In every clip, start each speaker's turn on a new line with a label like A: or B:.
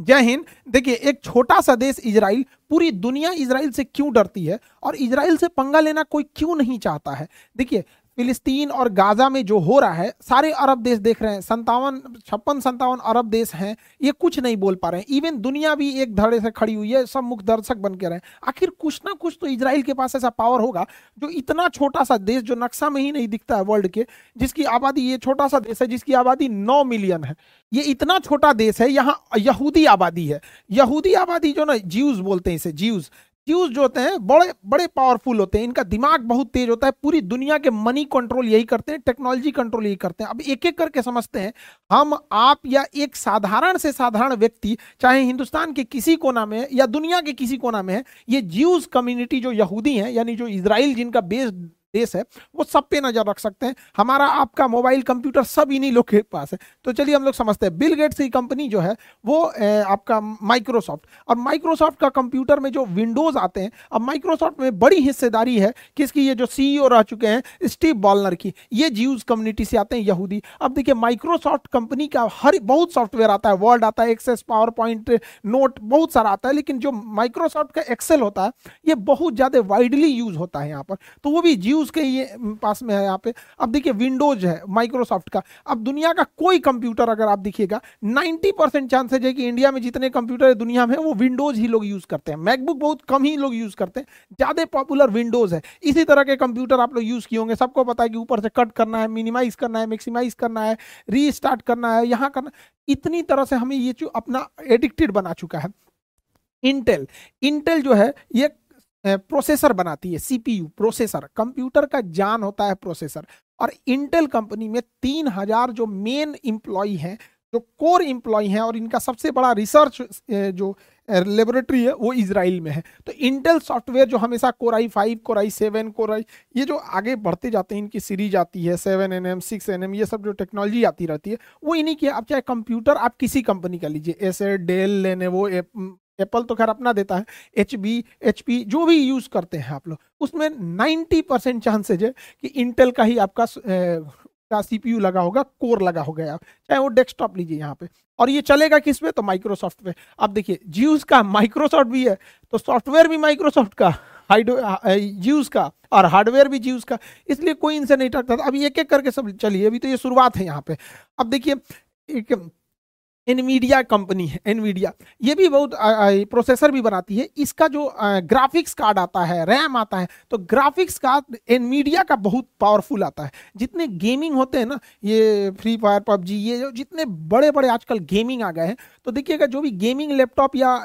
A: जय हिंद। देखिए, एक छोटा सा देश इजराइल, पूरी दुनिया इजराइल से क्यों डरती है? और इजराइल से पंगा लेना कोई क्यों नहीं चाहता है? देखिए फिलिस्तीन और गाजा में जो हो रहा है, सारे अरब देश देख रहे हैं संतावन छप्पन संतावन अरब देश हैं, ये कुछ नहीं बोल पा रहे हैं। इवन दुनिया भी एक धड़े से खड़ी हुई है, सब मुख दर्शक बन के रहे हैं। आखिर कुछ ना कुछ तो इसराइल के पास ऐसा पावर होगा, जो इतना छोटा सा देश, जो नक्शा में ही नहीं दिखता है वर्ल्ड के, जिसकी आबादी ये छोटा सा देश है, जिसकी आबादी नौ मिलियन है। ये इतना छोटा देश है, यहाँ यहूदी आबादी है। यहूदी आबादी जो ना जीव्स बोलते हैं इसे जीव्स क्यूज जो होते हैं, बड़े बड़े पावरफुल होते हैं। इनका दिमाग बहुत तेज होता है। पूरी दुनिया के मनी कंट्रोल यही करते हैं टेक्नोलॉजी कंट्रोल यही करते हैं। अब एक एक करके समझते हैं, हम, आप या एक साधारण से साधारण व्यक्ति, चाहे हिंदुस्तान के किसी कोना में या दुनिया के किसी कोना में है, ये ज्यूज कम्युनिटी जो यहूदी हैं, यानी जो इसराइल जिनका बेस देश है, वो सब पे नज़र रख सकते हैं। हमारा आपका मोबाइल कंप्यूटर सब इन्हीं लोग के पास है। तो चलिए हम लोग समझते हैं। बिल गेट्स की कंपनी जो है, वो आपका माइक्रोसॉफ्ट और माइक्रोसॉफ्ट का कंप्यूटर में जो विंडोज़ आते हैं, अब माइक्रोसॉफ्ट में बड़ी हिस्सेदारी है किसकी ये जो सीईओ रह चुके हैं स्टीव बॉलनर की, ये जीव कम्युनिटी से आते हैं यहूदी अब देखिए माइक्रोसॉफ्ट कंपनी का हर बहुत सॉफ्टवेयर आता है वर्ड आता है एक्सेस पावर पॉइंट नोट बहुत सारा आता है, लेकिन जो माइक्रोसॉफ्ट का एक्सेल होता है, ये बहुत ज़्यादा वाइडली यूज़ होता है यहाँ पर। तो वो भी जीव के ये पास में है यहाँ पे। अब देखिए विंडोज़ है माइक्रोसॉफ्ट का। अब दुनिया का कोई कंप्यूटर अगर आप देखिएगा 90 परसेंट चांसेज है कि इंडिया में जितने कंप्यूटर है दुनिया में वो विंडोज़ ही लोग यूज़ करते हैं। मैकबुक बहुत कम ही लोग यूज़ करते हैं। ज़्यादा पॉपुलर विंडोज़ है। इसी तरह के कंप्यूटर आप लोग यूज़ किए होंगे। सबको पता है कि ऊपर से कट करना है मिनिमाइज करना है मैक्सिमाइज करना है री करना है, यहाँ करना इतनी तरह से हमें ये अपना एडिक्टेड बना चुका है। इंटेल इंटेल जो है, ये प्रोसेसर बनाती है सीपीयू प्रोसेसर कंप्यूटर का जान होता है प्रोसेसर और इंटेल कंपनी में तीन हज़ार जो मेन एम्प्लॉय हैं, जो कोर एम्प्लॉय हैं, और इनका सबसे बड़ा रिसर्च जो लेबोरेटरी है, वो इसराइल में है। तो इंटेल सॉफ्टवेयर जो हमेशा core i five core i seven core i ये जो आगे बढ़ते जाते हैं, इनकी सीरीज़ आती है seven N M six N M ये सब जो टेक्नोलॉजी आती रहती है, वो इन्हीं की आप चाहे कंप्यूटर आप किसी कंपनी का लीजिए एसे डेल लेने वो एप्पल तो खैर अपना देता है एच बी एच पी जो भी यूज़ करते हैं आप लोग, उसमें नाइन्टी परसेंट चांसेज है कि इंटेल का ही आपका का सीपीयू लगा होगा, कोर लगा होगा आप चाहे वो डेस्कटॉप लीजिए यहाँ पे। और ये चलेगा किस पे? तो माइक्रोसॉफ्ट पे। अब देखिए ज्यूज का माइक्रोसॉफ्ट भी है तो सॉफ्टवेयर भी माइक्रोसॉफ्ट का, हाइडो ज्यूज का, और हार्डवेयर भी ज्यूज का, इसलिए कोई इनसे नहीं टकता अभी एक एक करके सब, चलिए, अभी तो ये शुरुआत है यहाँ पे। अब देखिए, एक एनवीडिया कंपनी है एनवीडिया ये भी बहुत प्रोसेसर भी बनाती है। इसका जो ग्राफिक्स कार्ड आता है रैम आता है तो ग्राफिक्स कार्ड एनवीडिया का बहुत पावरफुल आता है। जितने गेमिंग होते हैं ना, ये फ्री फायर पबजी, ये जो जितने बड़े बड़े आजकल गेमिंग आ गए हैं तो देखिएगा, जो भी गेमिंग लैपटॉप या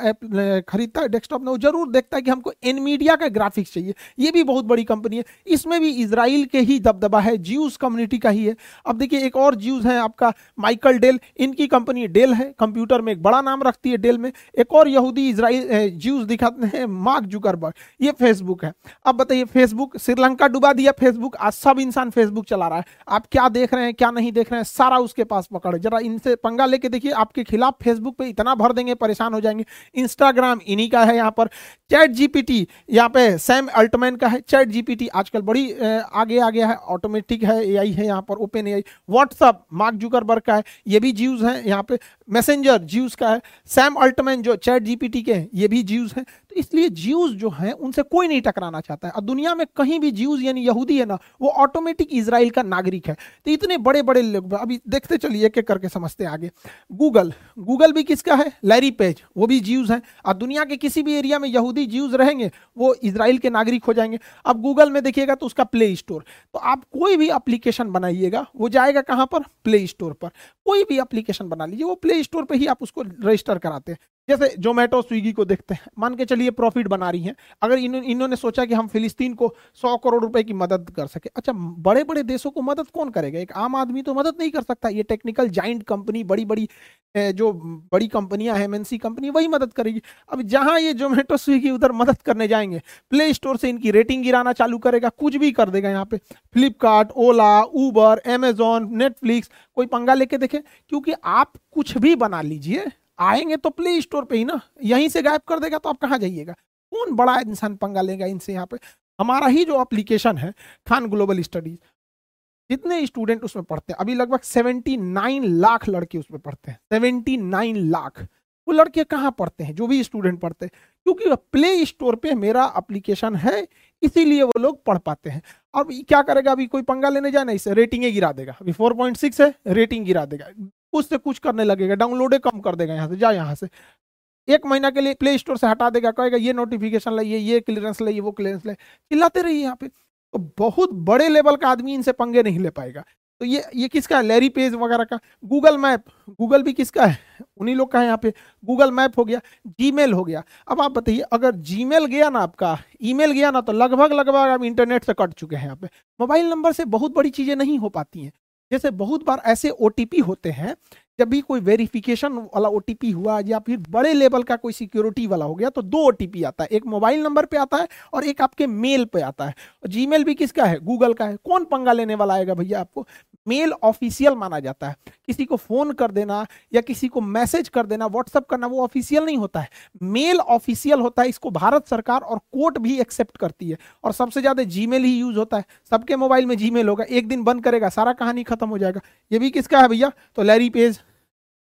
A: खरीदता है डेस्कटॉप में, वो ज़रूर देखता है कि हमको एनमीडिया का ग्राफिक्स चाहिए। ये भी बहुत बड़ी कंपनी है। इसमें भी इसराइल के ही दबदबा है ज्यूज कम्युनिटी का ही है। अब देखिए, एक और ज्यूज है आपका माइकल डेल इनकी कंपनी डेल है, कंप्यूटर में एक बड़ा नाम रखती है डेल में। एक और यहूदी इसराइल ज्यूज दिखाते हैं, मार्क जुकरबर्ग। ये फेसबुक है। अब बताइए, फेसबुक, श्रीलंका डुबा दिया, फेसबुक, आज सब इंसान फेसबुक चला रहा है। आप क्या देख रहे हैं, क्या नहीं देख रहे हैं, सारा उसके पास पकड़। जरा इनसे पंगा लेके देखिए, आपके खिलाफ फेसबुक फेसबुक पे इतना भर देंगे, परेशान हो जाएँगे। इंस्टाग्राम इन्हीं का है यहाँ पर। चैट जीपीटी, यहाँ पे सैम अल्टमैन का है। चैट जीपीटी आजकल बड़ी आगे आ गया है, ऑटोमेटिक है, एआई है यहाँ पर, Open AI. WhatsApp Mark Zuckerberg का है। ये भी जीव्स हैं यहाँ पे। मैसेंजर जीव्स का है। सैम अल्टमैन जो चैट जीपीटी के हैं, ये भी जीव्स हैं। तो इसलिए जीव्स जो हैं, उनसे कोई नहीं टकराना चाहता है। और दुनिया में कहीं भी जीव्स यानी यहूदी है ना, वो ऑटोमेटिक इसराइल का नागरिक है। तो इतने बड़े बड़े लोग, अभी देखते चलिए एक एक करके समझते आगे। गूगल गूगल भी किसका है? लैरी पेज वो भी जीव्स हैं। और दुनिया के किसी भी एरिया में यहूदी जीव्स रहेंगे, वो इसराइल के नागरिक हो जाएँगे। अब गूगल में देखिएगा तो उसका प्ले स्टोर तो आप कोई भी अप्लीकेशन बनाइएगा, वो जाएगा कहाँ पर? प्ले स्टोर पर। कोई भी अप्लीकेशन बना लीजिए, वो प्ले स्टोर पर ही आप उसको रजिस्टर कराते हैं। जैसे जोमेटो स्विगी को देखते हैं मान के चलिए प्रॉफिट बना रही हैं। अगर इन, इन्होंने सोचा कि हम फिलिस्तीन को सौ करोड़ रुपए की मदद कर सके अच्छा बड़े बड़े देशों को मदद कौन करेगा? एक आम आदमी तो मदद नहीं कर सकता। ये टेक्निकल जाइंट कंपनी बड़ी बड़ी जो बड़ी कंपनियाँ हैं एमएनसी कंपनी वही मदद करेगी। अब जहाँ ये जोमेटो स्विगी उधर मदद करने जाएँगे प्ले स्टोर से इनकी रेटिंग गिराना चालू करेगा कुछ भी कर देगा यहाँ पे। Flipkart Ola Uber Amazon Netflix कोई पंगा लेके देखे क्योंकि आप कुछ भी बना लीजिए आएँगे तो प्ले स्टोर पे ही ना, यहीं से गायब कर देगा तो आप कहाँ जाइएगा? कौन बड़ा इंसान पंगा लेगा इनसे यहाँ पे? हमारा ही जो एप्लीकेशन है, खान ग्लोबल स्टडीज़ जितने स्टूडेंट उसमें पढ़ते हैं, अभी लगभग 79 लाख लड़के उसमें पढ़ते हैं 79 लाख। वो लड़के कहाँ पढ़ते हैं? जो भी स्टूडेंट पढ़ते हैं, क्योंकि प्ले स्टोर पे मेरा एप्लीकेशन है, इसीलिए वो लोग पढ़ पाते हैं। अब क्या करेगा? अभी कोई पंगा लेने जाए ना इसे रेटिंग गिरा देगा। अभी 4.6 है रेटिंग गिरा देगा। कुछ से कुछ करने लगेगा डाउनलोडे कम कर देगा यहाँ से, जा यहाँ से। एक महीना के लिए प्ले स्टोर से हटा देगा, कहेगा, ये नोटिफिकेशन लाइए ये क्लियरेंस लाइए वो क्लियरेंस लाइए चिल्लाते रहिए यहाँ पे। तो बहुत बड़े लेवल का आदमी इनसे पंगे नहीं ले पाएगा। तो ये ये किसका है? लैरी पेज वगैरह का। गूगल मैप गूगल भी किसका है? उन्हीं लोग का है यहाँ पे। गूगल मैप हो गया जीमेल हो गया। अब आप बताइए, अगर जीमेल गया ना आपका ईमेल गया ना तो लगभग लगभग आप इंटरनेट से कट चुके हैं यहाँ पे। मोबाइल नंबर से बहुत बड़ी चीज़ें नहीं हो पाती हैं। जैसे बहुत बार ऐसे ओटीपी होते हैं जब भी कोई वेरिफिकेशन वाला ओटीपी हुआ या फिर बड़े लेवल का कोई सिक्योरिटी वाला हो गया तो दो ओटीपी आता है। एक मोबाइल नंबर पे आता है और एक आपके मेल पे आता है। जीमेल भी किसका है? गूगल का है। कौन पंगा लेने वाला आएगा भैया आपको? मेल ऑफिशियल माना जाता है। किसी को फ़ोन कर देना या किसी को मैसेज कर देना व्हाट्सअप करना, वो ऑफिशियल नहीं होता है। मेल ऑफिशियल होता है, इसको भारत सरकार और कोर्ट भी एक्सेप्ट करती है। और सबसे ज़्यादा जीमेल ही यूज़ होता है। सबके मोबाइल में जीमेल होगा। एक दिन बंद करेगा, सारा कहानी खत्म हो जाएगा। ये भी किसका है भैया? तो लैरी पेज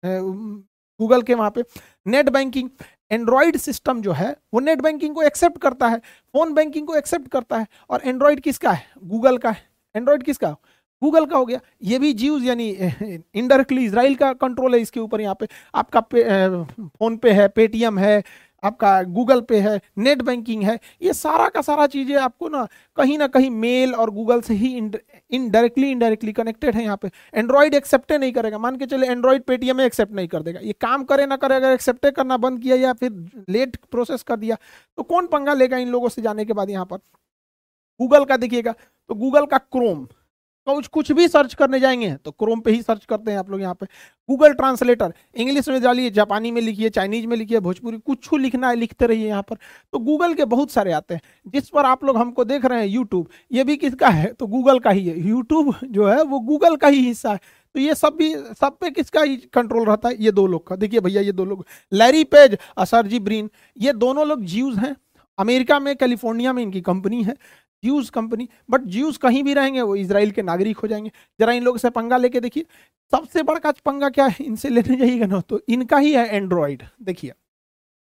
A: गूगल के वहाँ पे। नेट बैंकिंग एंड्रॉयड सिस्टम जो है वो नेट बैंकिंग को एक्सेप्ट करता है फ़ोन बैंकिंग को एक्सेप्ट करता है और एंड्रॉयड किसका है? गूगल का है। एंड्रॉयड किसका? गूगल का हो गया। ये भी जीव यानी इनडायरेक्टली इसराइल का कंट्रोल है इसके ऊपर यहाँ पे। आपका पे, फ़ोन पे है पेटीएम है आपका गूगल पे है, नेट बैंकिंग है, ये सारा का सारा चीज़ें आपको ना कहीं ना कहीं मेल और गूगल से ही इनडायरेक्टली इनडायरेक्टली कनेक्टेड है यहाँ पे। एंड्रॉयड एक्सेप्ट नहीं करेगा। मान के चले एंड्रॉयड पेटीएम एक्सेप्ट नहीं कर देगा। ये काम करे ना करे, अगर एक्सेप्ट करना बंद किया या फिर लेट प्रोसेस कर दिया तो कौन पंगा लेगा इन लोगों से जाने के बाद यहाँ पर? गूगल का देखिएगा तो गूगल का क्रोम कुछ कुछ भी सर्च करने जाएँगे तो क्रोम पे ही सर्च करते हैं आप लोग यहाँ पे। गूगल ट्रांसलेटर इंग्लिश में डालिए जापानी में लिखिए चाइनीज़ में लिखिए, भोजपुरी, कुछ लिखना है, लिखते रहिए यहाँ पर। तो गूगल के बहुत सारे आते हैं, जिस पर आप लोग हमको देख रहे हैं यूट्यूब ये भी किसका है? तो गूगल का ही है। यूट्यूब जो है, वो गूगल का ही हिस्सा है। तो ये सब भी, सब पे किसका ही कंट्रोल रहता है? ये दो लोग का। देखिए भैया, ये दो लोग। लैरी पेज असरजी ब्रीन ये दोनों लोग जीव हैं। अमेरिका में कैलिफ़ोर्निया में इनकी कंपनी है। ज्यूज कंपनी बट ज्यूज कहीं भी रहेंगे, वो इसराइल के नागरिक हो जाएँगे। जरा इन लोगों से पंगा लेके देखिए। सबसे बड़ा पंगा क्या है? इनसे लेने जाइएगा ना तो इनका ही है एंड्रॉयड देखिए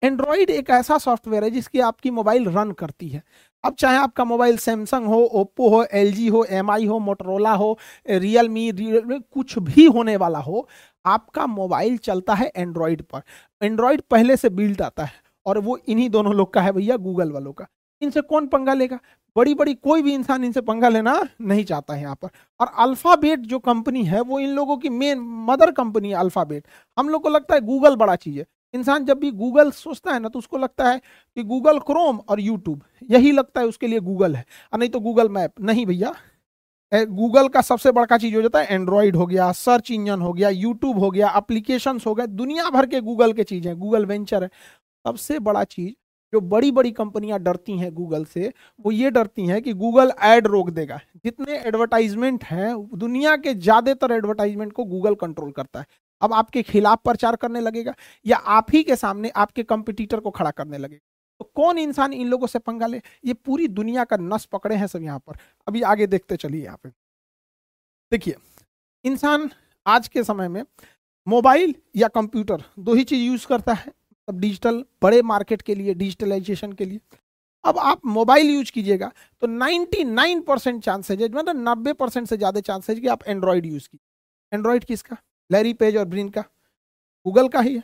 A: एंड्रॉयड एक ऐसा सॉफ्टवेयर है जिसकी आपकी मोबाइल रन करती है। अब चाहे आपका मोबाइल सैमसंग हो ओप्पो हो एल हो एम हो मोटरोला हो रियल मी कुछ भी होने वाला हो, आपका मोबाइल चलता है एंड्रॉयड पर। एंड्रॉयड पहले से बिल्ड आता है और वो इन्हीं दोनों लोग का है भैया गूगल वालों का। इनसे कौन पंगा लेगा? बड़ी बड़ी कोई भी इंसान इनसे पंगा लेना नहीं चाहता है यहाँ पर। और अल्फ़ाबेट जो कंपनी है, वो इन लोगों की मेन मदर कंपनी है अल्फ़ाबेट। हम लोग को लगता है गूगल बड़ा चीज़ है। इंसान जब भी गूगल सोचता है ना तो उसको लगता है कि गूगल, क्रोम और यूट्यूब, यही लगता है उसके लिए गूगल है। और नहीं तो गूगल मैप। नहीं भैया। गूगल का सबसे बड़का चीज़ हो जाता है एंड्रॉइड हो गया, सर्च इंजन हो गया, यूट्यूब हो गया अप्लीकेशन हो गए, दुनिया भर के गूगल के चीज़ गूगल वेंचर है। सबसे बड़ा चीज़ जो बड़ी बड़ी कंपनियाँ डरती हैं गूगल से, वो ये डरती हैं कि गूगल एड रोक देगा। जितने एडवर्टाइजमेंट हैं, दुनिया के ज़्यादातर एडवर्टाइजमेंट को गूगल कंट्रोल करता है। अब आपके खिलाफ प्रचार करने लगेगा या आप ही के सामने आपके कंपिटिटर को खड़ा करने लगेगा। तो कौन इंसान इन लोगों से पंगा ले? ये पूरी दुनिया का नस पकड़े हैं सब यहाँ पर। अभी आगे देखते चलिए यहाँ पे। देखिए, इंसान आज के समय में मोबाइल या कंप्यूटर दो ही चीज़ यूज़ करता है। अब डिजिटल बड़े मार्केट के लिए डिजिटलाइजेशन के लिए। अब आप मोबाइल यूज़ कीजिएगा तो 99 परसेंट चांसेज है मतलब 90 परसेंट से ज़्यादा चांसेज कि आप एंड्रॉयड यूज़ कीजिए। एंड्रॉयड किसका? लैरी पेज और ब्रिन का। गूगल का ही है।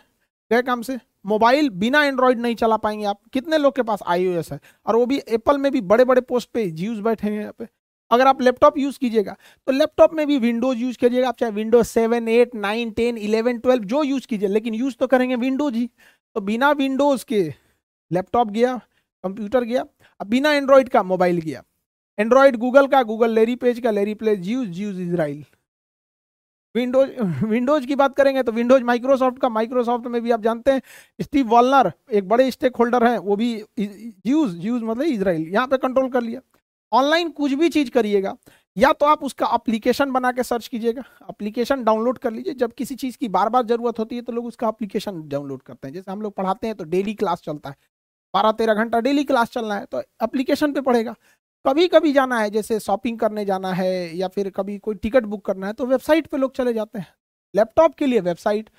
A: क्या काम से? मोबाइल बिना एंड्रॉयड नहीं चला पाएँगे आप। कितने लोग के पास आई है? और वो भी एप्पल में भी बड़े बड़े पोस्ट पे जीव बैठे हैं यहाँ पे। अगर आप लैपटॉप यूज़ कीजिएगा तो लैपटॉप में भी विंडोज़ यूज़ कीजिएगा। आप चाहे Windows seven eight nine ten eleven twelve जो यूज़ कीजिए, लेकिन यूज़ तो करेंगे विंडोज़ ही। तो बिना विंडोज़ के लैपटॉप गया कंप्यूटर गया, अब बिना एंड्रॉयड का मोबाइल गया। एंड्रॉयड गूगल का गूगल लेरी पेज का Larry Page Jews Jews Israel Windows Windows की बात करेंगे तो विंडोज़ माइक्रोसॉफ्ट का माइक्रोसॉफ्ट में भी आप जानते हैं स्टीव वॉलनर एक बड़े स्टेक होल्डर हैं, वो भी यूज़ यूज़ मतलब इसराइल यहाँ पे कंट्रोल कर लिया। ऑनलाइन कुछ भी चीज़ करिएगा या तो आप उसका अप्लीकेशन बना के सर्च कीजिएगा। एप्लीकेशन डाउनलोड कर लीजिए। जब किसी चीज़ की बार बार ज़रूरत होती है तो लोग उसका अप्लीकेशन डाउनलोड करते हैं। जैसे हम लोग पढ़ाते हैं तो डेली क्लास चलता है। बारह तेरह घंटा डेली क्लास चलना है तो अप्लीकेशन पे पढ़ेगा। कभी कभी जाना है, जैसे शॉपिंग करने जाना है, या फिर कभी कोई टिकट बुक करना है तो वेबसाइट पे लोग चले जाते हैं। लैपटॉप के लिए वेबसाइट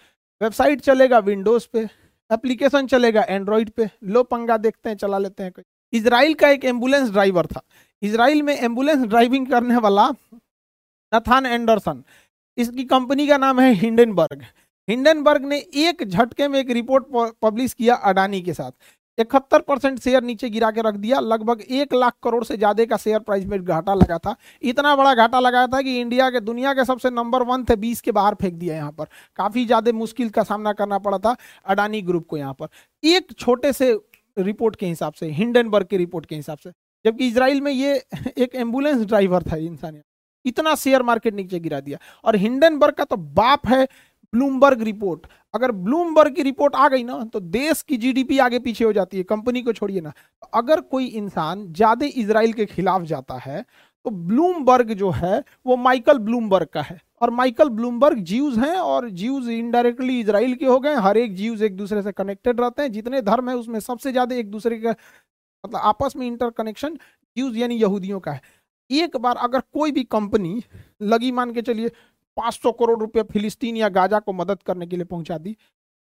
A: वेबसाइट चलेगा विंडोज़ पे। एप्लीकेशन चलेगा एंड्रॉइड पे। लो पंगा देखते हैं, चला लेते हैं इसराइल का एक एंबुलेंस ड्राइवर था। इसराइल में एंबुलेंस ड्राइविंग करने वाला नथान एंडरसन। इसकी कंपनी का नाम है हिंडनबर्ग। हिंडनबर्ग ने एक झटके में एक रिपोर्ट पब्लिश किया अडानी के साथ। इकहत्तर परसेंट शेयर नीचे गिरा के रख दिया। लगभग एक लाख करोड़ से ज़्यादा का शेयर प्राइस में घाटा लगा था। इतना बड़ा घाटा लगाया था कि इंडिया के, दुनिया के सबसे नंबर वन थे, बीस के बाहर फेंक दिया यहाँ पर। काफ़ी ज़्यादा मुश्किल का सामना करना पड़ा था अडानी ग्रुप को यहाँ पर। एक छोटे से रिपोर्ट के हिसाब से, हिंडनबर्ग की रिपोर्ट के हिसाब से। जबकि इसराइल में ये एक एंबुलेंस ड्राइवर था इंसान। इतना शेयर मार्केट नीचे गिरा दिया। और हिंडनबर्ग का तो बाप है ब्लूमबर्ग रिपोर्ट। अगर ब्लूमबर्ग की रिपोर्ट आ गई ना तो देश की जीडीपी आगे पीछे हो जाती है, कंपनी को छोड़िए ना। तो अगर कोई इंसान ज़्यादा इसराइल के खिलाफ जाता है तो ब्लूमबर्ग जो है, वो माइकल ब्लूमबर्ग का है। और माइकल ब्लूमबर्ग जीव्स हैं, और जीव्स इनडायरेक्टली इसराइल के हो गए हर एक जीव्स एक दूसरे से कनेक्टेड रहते हैं। जितने धर्म है, उसमें सबसे ज़्यादा एक दूसरे का मतलब आपस में इंटरकनेक्शन जीव्स यानी यहूदियों का है। एक बार अगर कोई भी कंपनी लगी मान के चलिए 500 करोड़ रुपए फिलिस्तीन या गाजा को मदद करने के लिए पहुँचा दी,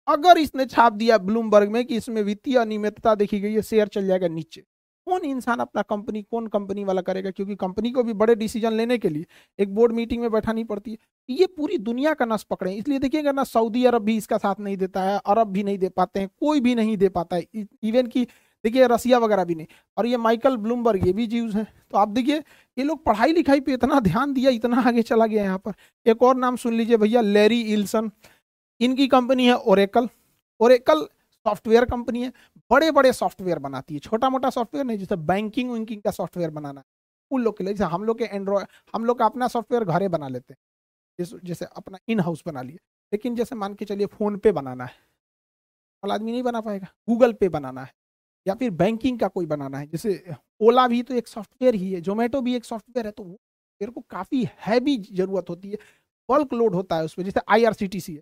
A: अगर इसने छाप दिया ब्लूमबर्ग में कि इसमें वित्तीय अनियमितता देखी गई है शेयर चल जाएगा नीचे। कौन इंसान अपना कंपनी कौन कंपनी वाला करेगा? क्योंकि कंपनी को भी बड़े डिसीज़न लेने के लिए एक बोर्ड मीटिंग में बैठानी पड़ती है। ये पूरी दुनिया का नस पकड़े इसलिए देखिएगा ना सऊदी अरब भी इसका साथ नहीं देता है अरब भी नहीं दे पाते हैं, कोई भी नहीं दे पाता है। इवन की देखिए रसिया वगैरह भी नहीं। और ये माइकल ब्लूमबर्ग, ये भी जीव्स हैं। तो आप देखिए, ये लोग पढ़ाई लिखाई पे इतना ध्यान दिया, इतना आगे चला गया यहाँ पर। एक और नाम सुन लीजिए भैया, लेरी इल्सन। इनकी कंपनी है ओरेकल। ओरेकल सॉफ्टवेयर कंपनी है। बड़े बड़े सॉफ्टवेयर बनाती है। छोटा मोटा सॉफ्टवेयर नहीं, जैसे बैंकिंग वैंकिंग का सॉफ्टवेयर बनाना उन लोग के लिए, जैसे हम लोग के एंड्रॉयड हम लोग का अपना सॉफ्टवेयर घरे बना लेते हैं। जैसे अपना इन हाउस बना लिए। लेकिन जैसे मान के चलिए, फ़ोन पे बनाना है। आदमी नहीं बना पाएगा। गूगल पे बनाना है। या फिर बैंकिंग का कोई बनाना है, जैसे, ओला भी तो एक सॉफ्टवेयर ही है जोमेटो भी एक सॉफ्टवेयर है तो मेरे को काफ़ी हैवी ज़रूरत होती है बल्क लोड होता है उसमें, जैसे आईआरसीटीसी है।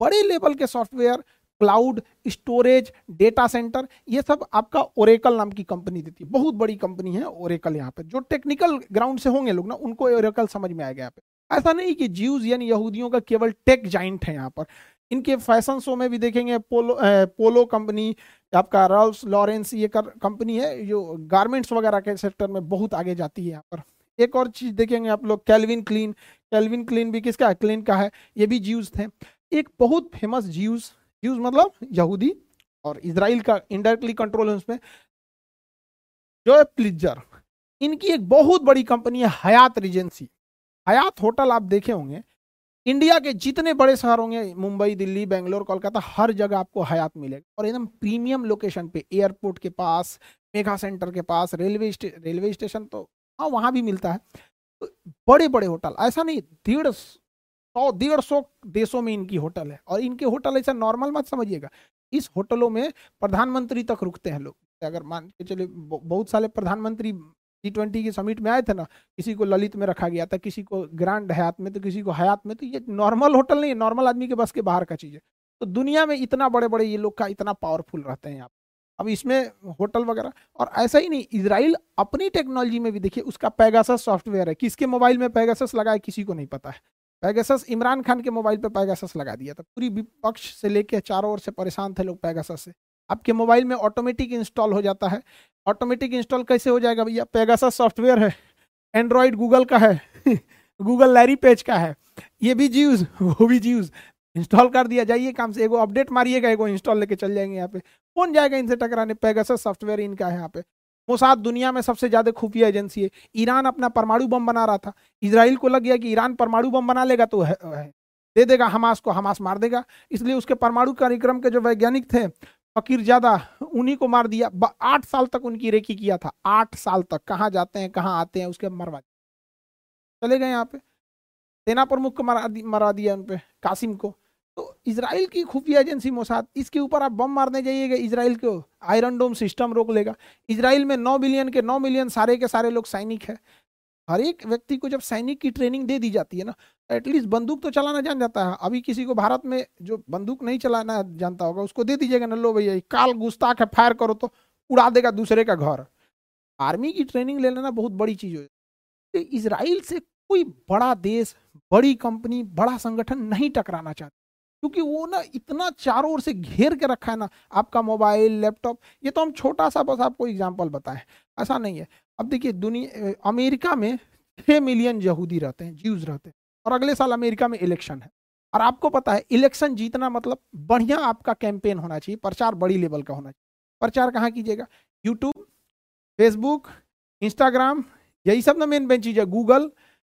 A: बड़े लेवल के software cloud storage data center ये सब आपका ओरेकल नाम की कंपनी देती है, बहुत बड़ी कंपनी है ओरेकल यहाँ पे, जो टेक्निकल ग्राउंड से होंगे लोग ना, उनको ओरेकल समझ में आएगा यहाँ पे। ऐसा नहीं कि जीव यानी यहूदियों का केवल टेक जाइंट है यहाँ पर इनके फ़ैशन शो में भी देखेंगे, पोलो पोलो कंपनी, आपका रॉल्स लॉरेंस, ये कर, कंपनी है, जो गारमेंट्स वगैरह के सेक्टर में बहुत आगे जाती है यहाँ पर। एक और चीज़ देखेंगे आप लोग कैलविन क्लीन कैलविन क्लीन भी किसका क्लीन का है, ये भी जीव्स थे। एक बहुत फ़ेमस ज्यूज जीव्स मतलब यहूदी और इसराइल का इनडायरेक्टली कंट्रोल है उसमें जो है प्लिजर इनकी एक बहुत बड़ी कंपनी है हयात रिजेंसी हयात होटल आप देखे होंगे इंडिया के जितने बड़े शहर होंगे, मुंबई, दिल्ली, बेंगलोर, कोलकाता, हर जगह आपको हयात मिलेगा। और एकदम प्रीमियम लोकेशन पे एयरपोर्ट के पास मेगा सेंटर के पास रेलवे रेलवे स्टेशन तो हाँ वहाँ भी मिलता है। तो बड़े बड़े होटल, ऐसा नहीं, डेढ़ सौ डेढ़ सौ देशों में इनकी होटल है। और इनके होटल ऐसा नॉर्मल मत समझिएगा। इस होटलों में प्रधानमंत्री तक रुकते हैं लोग। अगर मान के चलिए बहुत सारे प्रधानमंत्री टी ट्वेंटी की समिट में आए थे ना, किसी को ललित में रखा गया था, किसी को ग्रांड हयात में तो किसी को हयात में तो ये नॉर्मल होटल नहीं है नॉर्मल आदमी के बस के बाहर का चीज़ है। तो दुनिया में इतना बड़े बड़े ये लोग का इतना पावरफुल रहते हैं यहाँ अब इसमें होटल वगैरह, और ऐसा ही नहीं इसराइल अपनी टेक्नोलॉजी में भी देखिए, उसका पैगासस सॉफ्टवेयर है। किसके मोबाइल में पैगासस लगा है किसी को नहीं पता है। पैगासस इमरान खान के मोबाइल पे पैगासस लगा दिया था। पूरी विपक्ष से लेके चारों ओर से परेशान थे लोग पैगासस से। आपके मोबाइल में ऑटोमेटिक इंस्टॉल हो जाता है। ऑटोमेटिक इंस्टॉल कैसे हो जाएगा भैया? पेगासा सॉफ्टवेयर है। एंड्रॉयड गूगल का है। गूगल लैरी पेज का है। ये भी जीव वो भी जीव इंस्टॉल कर दिया जाइए काम से। एगो अपडेट मारिएगा एगो इंस्टॉल लेके चल जाएँगे यहाँ पे। कौन जाएगा इनसे टकराने? पेगासस सॉफ्टवेयर इनका है यहाँ पे। वो मोसाद दुनिया में सबसे ज़्यादा खुफिया एजेंसी है। ईरान अपना परमाणु बम बना रहा था। इसराइल को लग गया कि ईरान परमाणु बम बना लेगा तो है, है, दे देगा हमास को हमास मार देगा। इसलिए उसके परमाणु कार्यक्रम के जो वैज्ञानिक थे फकीर ज़्यादा उन्हीं को मार दिया। आठ साल तक उनकी रेकी किया था। आठ साल तक। कहाँ जाते हैं कहाँ आते हैं उसके मरवा चले गए यहाँ पे। सेना प्रमुख को मरा दी, मरा दिया उन पे कासिम को। तो इसराइल की खुफिया एजेंसी मोसाद इसके ऊपर आप बम मारने जाइएगा। इसराइल को आयरन डोम सिस्टम रोक लेगा। इसराइल में नौ बिलियन के नौ मिलियन सारे के सारे लोग सैनिक है। हर एक व्यक्ति को जब सैनिक की ट्रेनिंग दे दी जाती है ना एटलीस्ट बंदूक तो चलाना जान जाता है। अभी किसी को भारत में जो बंदूक नहीं चलाना जानता होगा, उसको दे दीजिएगा ना, लो भैया काल गुस्ताख है, फायर करो तो उड़ा देगा दूसरे का घर। आर्मी की ट्रेनिंग ले लेना बहुत बड़ी चीज़ हो। तो इसराइल से कोई बड़ा देश, बड़ी कंपनी, बड़ा संगठन नहीं टकराना चाहता। क्योंकि वो ना इतना चारों ओर से घेर के रखा है ना, आपका मोबाइल, लैपटॉप, ये तो हम छोटा सा बस आपको एग्ज़ाम्पल बताएँ, ऐसा नहीं है। अब देखिए, दुनिया, अमेरिका में छः मिलियन यहूदी रहते हैं जीव रहते हैं। और अगले साल अमेरिका में इलेक्शन है। और आपको पता है, इलेक्शन जीतना मतलब बढ़िया आपका कैंपेन होना चाहिए, प्रचार बड़ी लेवल का होना चाहिए। प्रचार कहाँ कीजिएगा? यूट्यूब फेसबुक इंस्टाग्राम यही सब ना मेन मेन चीज़ है गूगल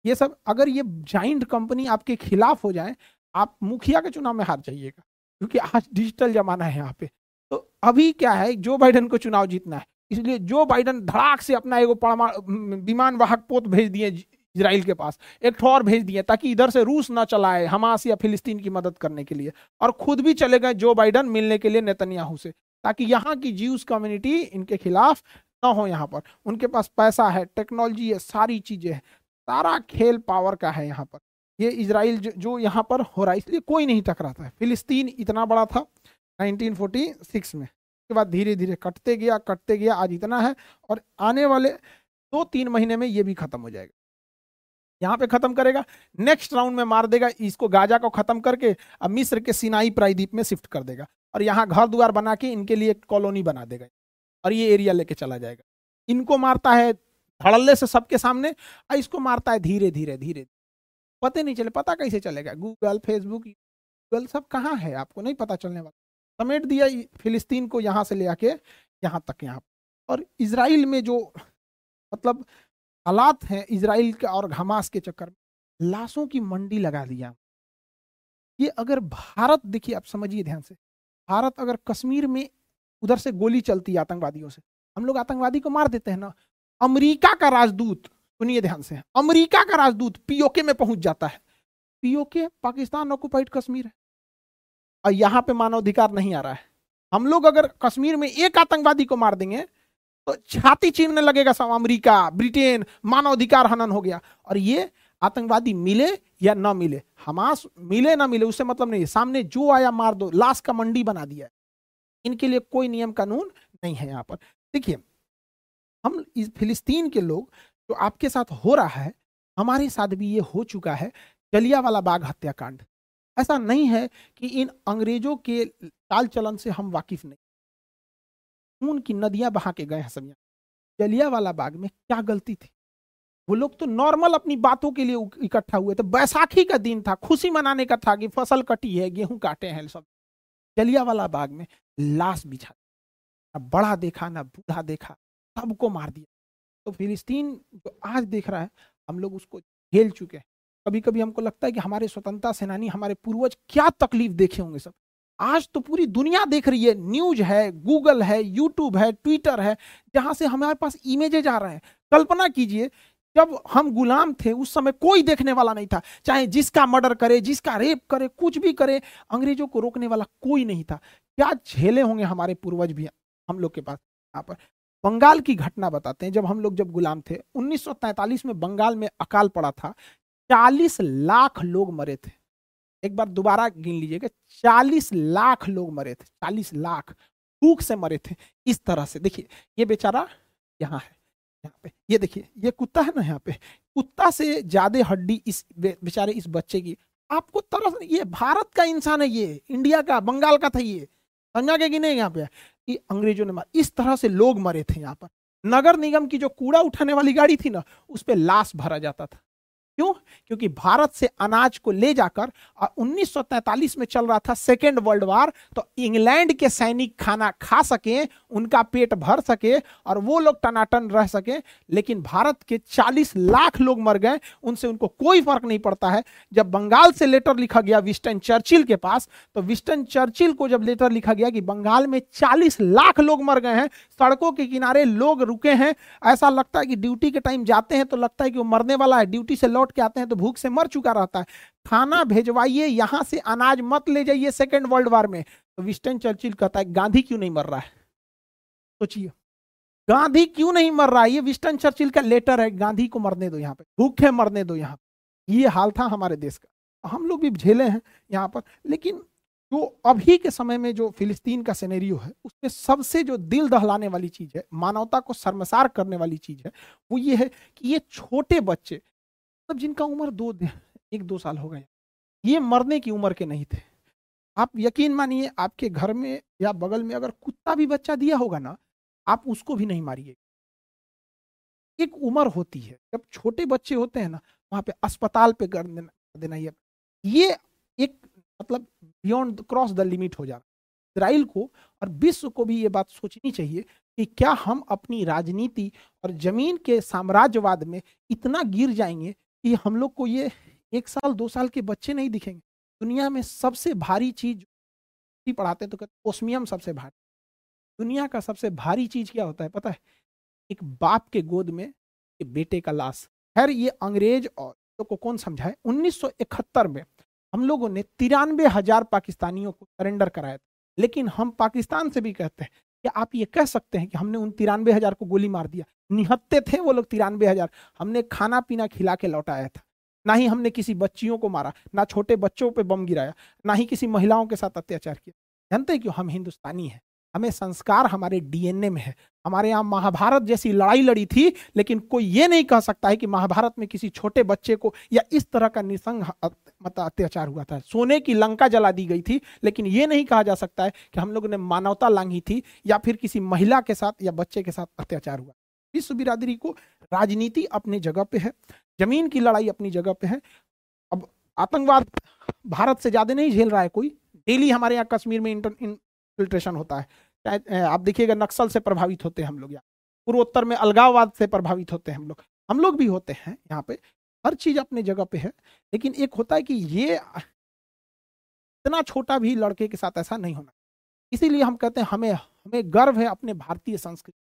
A: ये सब। अगर ये जाइंट कंपनी आपके खिलाफ हो जाए, आप मुखिया के चुनाव में हार जाइएगा, क्योंकि आज डिजिटल जमाना है यहाँ पे। तो अभी क्या है, जो बाइडन को चुनाव जीतना है, इसलिए जो बाइडन धड़ाक से अपना एगो विमान वाहक पोत भेज दिए इसराइल के पास। एक ठोर भेज दिए ताकि इधर से रूस ना चलाए हमास या फिलिस्तीन की मदद करने के लिए और खुद भी चले गए जो बाइडन मिलने के लिए नेतन्याहू से ताकि यहाँ की जीव्स कम्युनिटी इनके खिलाफ ना हो यहाँ पर। उनके पास पैसा है टेक्नोलॉजी है सारी चीज़ें हैं। सारा खेल पावर का है यहाँ पर। ये इसराइल जो, जो यहाँ पर हो रहा है इसलिए कोई नहीं टकराता है। फिलिस्तीन इतना बड़ा था 1946 में। उसके बाद धीरे धीरे कटते गया कटते गया आज इतना है और आने वाले दो तीन महीने में ये भी खत्म हो जाएगा। यहाँ पे खत्म करेगा। नेक्स्ट राउंड में मार देगा, इसको गाजा को खत्म करके, अब मिस्र के सिनाई प्रायद्वीप में शिफ्ट कर देगा। और यहाँ घर द्वार बना के इनके लिए एक कॉलोनी बना देगा। और ये एरिया लेके चला जाएगा। इनको मारता है धड़ल्ले से सबके सामने, और इसको मारता है धीरे धीरे धीरे। पता नहीं चले, पता कैसे चलेगा? गूगल फेसबुक गूगल सब कहाँ है? आपको नहीं पता चलने वाला। समेट दिया फिलिस्तीन को यहाँ से ले आके, यहाँ तक यहाँ। और इसराइल में जो मतलब हालात हैं इसराइल के और हमास के चक्कर में। लाशों की मंडी लगा दिया ये अगर भारत, देखिए आप समझिए ध्यान से, भारत अगर कश्मीर में उधर से गोली चलती है आतंकवादियों से, हम लोग आतंकवादी को मार देते हैं ना। अमेरिका का राजदूत, सुनिए ध्यान से, अमेरिका का राजदूत पीओके में पहुँच जाता है। पीओके पाकिस्तान ऑक्युपाइड कश्मीर है। और यहाँ पे मानवाधिकार नहीं आ रहा है। हम लोग अगर कश्मीर में एक आतंकवादी को मार देंगे तो छाती चीरने लगेगा सब अमेरिका, ब्रिटेन, मानवाधिकार हनन हो गया। और ये आतंकवादी मिले या ना मिले, हमास मिले ना मिले, उससे मतलब नहीं सामने जो आया, मार दो, लाश का मंडी बना दिया इनके लिए कोई नियम कानून नहीं है यहाँ पर। देखिए, हम इस फिलिस्तीन के लोग, जो आपके साथ हो रहा है, हमारे साथ भी ये हो चुका है जलिया वाला बाग हत्याकांड। ऐसा नहीं है कि इन अंग्रेज़ों के चाल चलन से हम वाकिफ नहीं। खून की नदियाँ बहा के गए हैं सब यहाँ जलिया वाला बाग में क्या गलती थी? वो लोग तो नॉर्मल अपनी बातों के लिए इकट्ठा हुए थे। बैसाखी का दिन था, खुशी मनाने का था कि फ़सल कटी है, गेहूँ काटे हैं सब। जलिया वाला बाग में लाश बिछा ना बड़ा देखा, ना बूढ़ा देखा, सबको मार दिया। तो फिलिस्तीन जो आज देख रहा है, हम लोग उसको झेल चुके हैं। कभी कभी हमको लगता है कि हमारे स्वतंत्रता सेनानी, हमारे पूर्वज क्या तकलीफ़ देखे होंगे सब। आज तो पूरी दुनिया देख रही है। न्यूज़ है, गूगल है, यूट्यूब है, ट्विटर है, जहाँ से हमारे पास इमेजेज आ रहे हैं। कल्पना कीजिए, जब हम गुलाम थे, उस समय कोई देखने वाला नहीं था। चाहे जिसका मर्डर करे, जिसका रेप करे, कुछ भी करे, अंग्रेज़ों को रोकने वाला कोई नहीं था। क्या झेले होंगे हमारे पूर्वज भी हम लोग के पास? यहाँ पर बंगाल की घटना बताते हैं। जब हम लोग जब गुलाम थे 1943 में बंगाल में अकाल पड़ा था। 40 लाख लोग मरे थे। एक बार दोबारा गिन लीजिएगा 40 लाख लोग मरे थे 40 लाख भूख से मरे थे, इस तरह से। देखिए, ये बेचारा यहाँ है, यहाँ पे। ये देखिए, ये कुत्ता है ना यहाँ पे। कुत्ता से ज़्यादा हड्डी इस बेचारे इस बच्चे की। आपको तरह से, ये भारत का इंसान है ये, इंडिया का, बंगाल का था ये। समझा के नहीं यहाँ पे। कि अंग्रेज़ों ने मार, इस तरह से लोग मरे थे यहाँ पर। नगर निगम की जो कूड़ा उठाने वाली गाड़ी थी ना, उस पर लाश भरा जाता था। क्यों? क्योंकि भारत से अनाज को ले जाकर और 1943 में चल रहा था सेकेंड वर्ल्ड वार तो इंग्लैंड के सैनिक खाना खा सके, उनका पेट भर सके और वो लोग टनाटन रह सके, लेकिन भारत के 40 लाख लोग मर गए, उनसे उनको कोई फ़र्क नहीं पड़ता है। जब बंगाल से लेटर लिखा गया विस्टन चर्चिल के पास तो विस्टन चर्चिल को जब लेटर लिखा गया कि बंगाल में चालीस लाख लोग मर गए हैं, सड़कों के किनारे लोग रुके हैं, ऐसा लगता है कि ड्यूटी के टाइम जाते हैं तो लगता है कि वो मरने वाला है ड्यूटी से लौट लौट के आते हैं तो भूख से मर चुका रहता है। खाना भेजवाइए, यहाँ से अनाज मत ले जाइए सेकेंड वर्ल्ड वार में। तो विस्टन चर्चिल कहता है, गांधी क्यों नहीं मर रहा है? सोचिए। गांधी क्यों नहीं मर रहा है? ये विस्टन चर्चिल का लेटर है, गांधी को मरने दो यहाँ पे। भूखे मरने दो यहाँ ये हाल था हमारे देश का। हम लोग भी झेले हैं यहाँ पर। लेकिन जो अभी के समय में जो फिलिस्तीन का सिनेरियो है, उसमें सबसे जो दिल दहलाने वाली चीज़ है, मानवता को शर्मसार करने वाली चीज़ है, वो ये है कि ये छोटे बच्चे मतलब जिनका उम्र दो एक दो साल हो गए। ये मरने की उम्र के नहीं थे। आप यकीन मानिए, आपके घर में या बगल में अगर कुत्ता भी बच्चा दिया होगा ना, आप उसको भी नहीं मारिए। एक उम्र होती है, जब छोटे बच्चे होते हैं ना, वहाँ पे अस्पताल पे कर देना देना ये। ये एक मतलब बियॉन्ड क्रॉस द लिमिट हो जाता इसराइल को और विश्व को भी ये बात सोचनी चाहिए कि क्या हम अपनी राजनीति और ज़मीन के साम्राज्यवाद में इतना गिर जाएँगे कि हम लोग को ये एक साल, दो साल के बच्चे नहीं दिखेंगे। दुनिया में सबसे भारी चीज़ पढ़ाते तो कहते ओस्मियम सबसे भारी। दुनिया का सबसे भारी चीज़ क्या होता है, पता है? एक बाप के गोद में एक बेटे का लाश। खैर, ये अंग्रेज़ और तो को कौन समझाए? 1971 में हम लोगों ने तिरानवे हज़ार पाकिस्तानियों को सरेंडर कराया था। लेकिन हम पाकिस्तान से भी कहते हैं कि आप ये कह सकते हैं कि हमने उन तिरानवे हज़ार को गोली मार दिया। निहत्ते थे वो लोग तिरानवे हज़ार। हमने खाना पीना खिला के लौटाया था। ना ही हमने किसी बच्चियों को मारा, ना छोटे बच्चों पे बम गिराया, ना ही किसी महिलाओं के साथ अत्याचार किया। जानते क्यों? हम हिंदुस्तानी हैं। हमें संस्कार हमारे डीएनए में है। हमारे यहाँ महाभारत जैसी लड़ाई लड़ी थी, लेकिन कोई ये नहीं कह सकता है कि महाभारत में किसी छोटे बच्चे को या इस तरह का निसंग मतलब अत्याचार हुआ था। सोने की लंका जला दी गई थी, लेकिन ये नहीं कहा जा सकता है कि हम लोगों ने मानवता लांगी थी या फिर किसी महिला के साथ या बच्चे के साथ अत्याचार हुआ। विश्व बिरादरी को राजनीति अपनी जगह पे है, ज़मीन की लड़ाई अपनी जगह पे है। अब आतंकवाद भारत से ज़्यादा नहीं झेल रहा है कोई। डेली हमारे यहाँ कश्मीर में इंटरफिल्ट्रेशन होता है। आप देखिएगा नक्सल से प्रभावित होते हैं हम लोग यहाँ। पूर्वोत्तर में अलगाववाद से प्रभावित होते हैं हम लोग। हम लोग भी होते हैं यहाँ पे। हर चीज़ अपने जगह पे है। लेकिन एक होता है कि ये इतना छोटा भी लड़के के साथ ऐसा नहीं होना। इसीलिए हम कहते हैं, हमें हमें गर्व है अपने भारतीय संस्कृति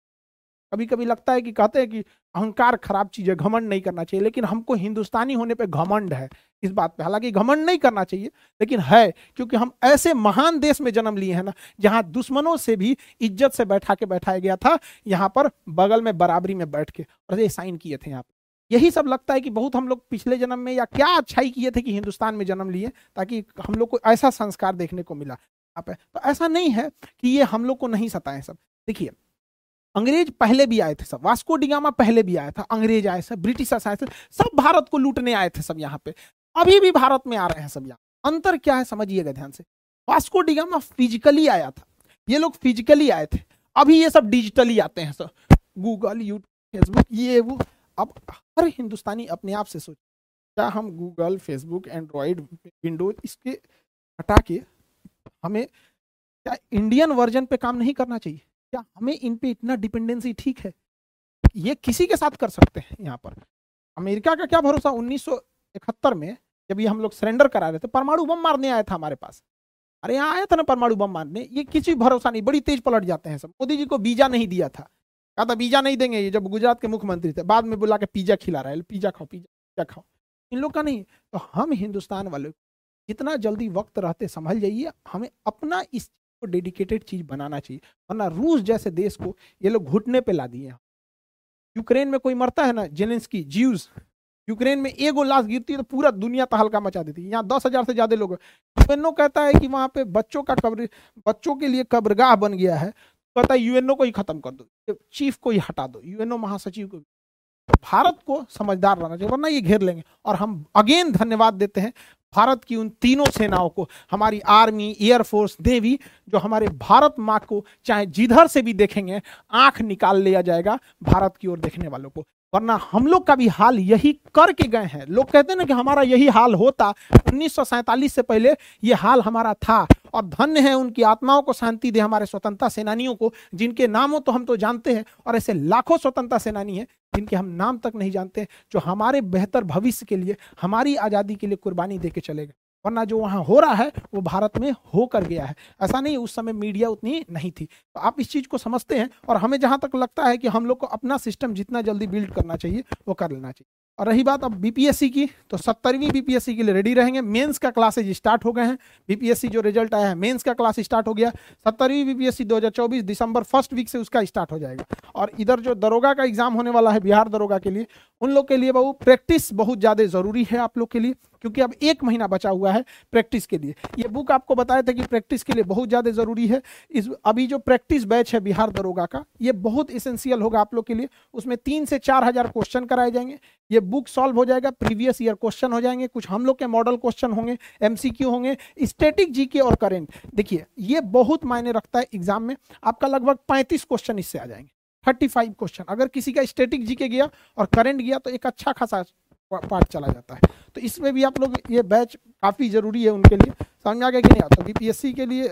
A: कभी कभी लगता है कि कहते हैं कि अहंकार खराब चीज़ है, घमंड नहीं करना चाहिए, लेकिन हमको हिंदुस्तानी होने पे घमंड है इस बात पे। हालाँकि घमंड नहीं करना चाहिए, लेकिन है, क्योंकि हम ऐसे महान देश में जन्म लिए हैं ना, जहाँ दुश्मनों से भी इज़्ज़त से बैठा के बैठाया गया था, यहाँ पर बगल में बराबरी में बैठ के, और ये साइन किए थे यहाँ पर यही सब लगता है कि बहुत हम लोग पिछले जन्म में या क्या अच्छाई किए थे कि हिंदुस्तान में जन्म लिए, ताकि हम लोग को ऐसा संस्कार देखने को मिला यहाँ पे। तो ऐसा नहीं है कि ये हम लोग को नहीं सताए सब। देखिए अंग्रेज़ पहले भी आए थे सब। वास्को डिगामा पहले भी आया था, अंग्रेज़ आए थे ब्रिटिश आए थे सब भारत को लूटने आए थे सब यहाँ पे। अभी भी भारत में आ रहे हैं सब यहाँ। अंतर क्या है समझिएगा ध्यान से। वास्को डिगामा फिजिकली आया था। ये लोग फिजिकली आए थे। अभी ये सब डिजिटली आते हैं सब। गूगल, यूट्यूब, फेसबुक, ये, वो। अब हर हिंदुस्तानी अपने आप से सोच, क्या हम गूगल, फेसबुक एंड्रॉयड विंडोज़, इसके हटा के हमें क्या इंडियन वर्जन पे काम नहीं करना चाहिए? क्या हमें इन पे इतना डिपेंडेंसी ठीक है? ये किसी के साथ कर सकते हैं यहाँ पर। अमेरिका का क्या भरोसा? 1971 में जब ये हम लोग सरेंडर करा रहे थे, परमाणु बम मारने आया था हमारे पास। अरे यहाँ आया था ना परमाणु बम मारने? ये किसी भरोसा नहीं, बड़ी तेज पलट जाते हैं सब। मोदी जी को बीजा नहीं दिया था। कहा था पिज्जा नहीं देंगे ये जब गुजरात के मुख्यमंत्री थे। बाद में बुला के पिज्जा खिला रहा है, पिज्जा खाओ पिज्जा खाओ। इन लोग का नहीं तो हम हिंदुस्तान वाले जितना जल्दी वक्त रहते, संभल जाइए। हमें अपना इस को डेडिकेटेड चीज़ बनाना चाहिए। वरना रूस जैसे देश को ये लोग घुटने पे ला दिए यूक्रेन में कोई मरता है ना जेलेंस की जीव यूक्रेन में एगो लाश गिरती है तो पूरा दुनिया तहलका मचा देती है। यहाँ दस हज़ार से ज़्यादा लोग यूएनओ कहता है कि वहाँ पे बच्चों का कब्र, बच्चों के लिए कब्रगाह बन गया है। कहता है, यूएनओ को ही खत्म कर दो चीफ को ही हटा दो, यूएनओ महासचिव को भारत को समझदार रहना चाहिए, वरना ये घेर लेंगे। और हम अगेन धन्यवाद देते हैं भारत की उन तीनों सेनाओं को, हमारी आर्मी एयरफोर्स नेवी, जो हमारे भारत माँ को चाहे जिधर से भी देखेंगे, आँख निकाल लिया जाएगा भारत की ओर देखने वालों को। वरना हम लोग का भी हाल यही करके गए हैं। लोग कहते हैं ना कि हमारा यही हाल होता। उन्नीस सौ सैंतालीस से पहले ये हाल हमारा था। और धन्य है उनकी आत्माओं को शांति दे हमारे स्वतंत्रता सेनानियों को, जिनके नामों तो हम तो जानते हैं, और ऐसे लाखों स्वतंत्रता सेनानी हैं, जिनके हम नाम तक नहीं जानते जो हमारे बेहतर भविष्य के लिए, हमारी आज़ादी के लिए कुर्बानी दे के चले गए। वरना जो वहाँ हो रहा है, वो भारत में होकर गया है। ऐसा नहीं, उस समय मीडिया उतनी नहीं थी। तो आप इस चीज़ को समझते हैं, और हमें जहाँ तक लगता है कि हम लोग को अपना सिस्टम जितना जल्दी बिल्ड करना चाहिए, वो कर लेना चाहिए। और रही बात अब बीपीएससी की तो सत्तरवीं बीपीएससी के लिए रेडी रहेंगे। मेंस का क्लासेज स्टार्ट हो गए हैं। बीपीएससी जो रिज़ल्ट आया है मेंस का क्लास स्टार्ट हो गया। सत्तरवीं बीपीएससी 2024 दिसंबर फ़र्स्ट वीक से उसका स्टार्ट हो जाएगा। और इधर जो दरोगा का एग्ज़ाम होने वाला है, बिहार दरोगा के लिए, उन लोग के लिए बहु प्रैक्टिस बहुत ज़्यादा ज़रूरी है आप लोग के लिए। क्योंकि अब एक महीना बचा हुआ है प्रैक्टिस के लिए। ये बुक आपको बताया था कि प्रैक्टिस के लिए बहुत ज़्यादा ज़रूरी है। इस, अभी जो प्रैक्टिस बैच है बिहार दरोगा का, ये बहुत इसेंशियल होगा आप लोग के लिए। उसमें तीन से चार हज़ार क्वेश्चन कराए जाएँगे। ये बुक सॉल्व हो जाएगा प्रीवियस ईयर क्वेश्चन हो जाएँगे, कुछ हम लोग के मॉडल क्वेश्चन होंगे एमसीक्यू होंगे स्टेटिक जीके और करेंट देखिए, ये बहुत मायने रखता है एग्ज़ाम में। आपका लगभग पैंतीस क्वेश्चन इससे आ जाएँगे। थर्टी फाइव क्वेश्चन अगर किसी का स्टेटिक जीके गया और करंट गया तो एक अच्छा खासा पार्ट चला जाता है। तो इसमें भी आप लोग ये बैच काफ़ी ज़रूरी है उनके लिए। समझ में आ गया कि नहीं आता? तो बीपीएससी के लिए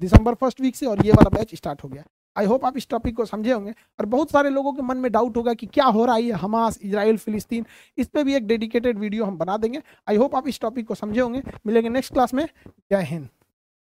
A: दिसंबर फ़र्स्ट वीक से और ये वाला बैच स्टार्ट हो गया। आई होप आप इस टॉपिक को समझे होंगे। और बहुत सारे लोगों के मन में डाउट होगा कि क्या हो रहा है हमास इसराइल फिलिस्तीन इस पर भी एक डेडिकेटेड वीडियो हम बना देंगे। आई होप आप इस टॉपिक को समझे होंगे। मिलेंगे नेक्स्ट क्लास में। जय हिंद।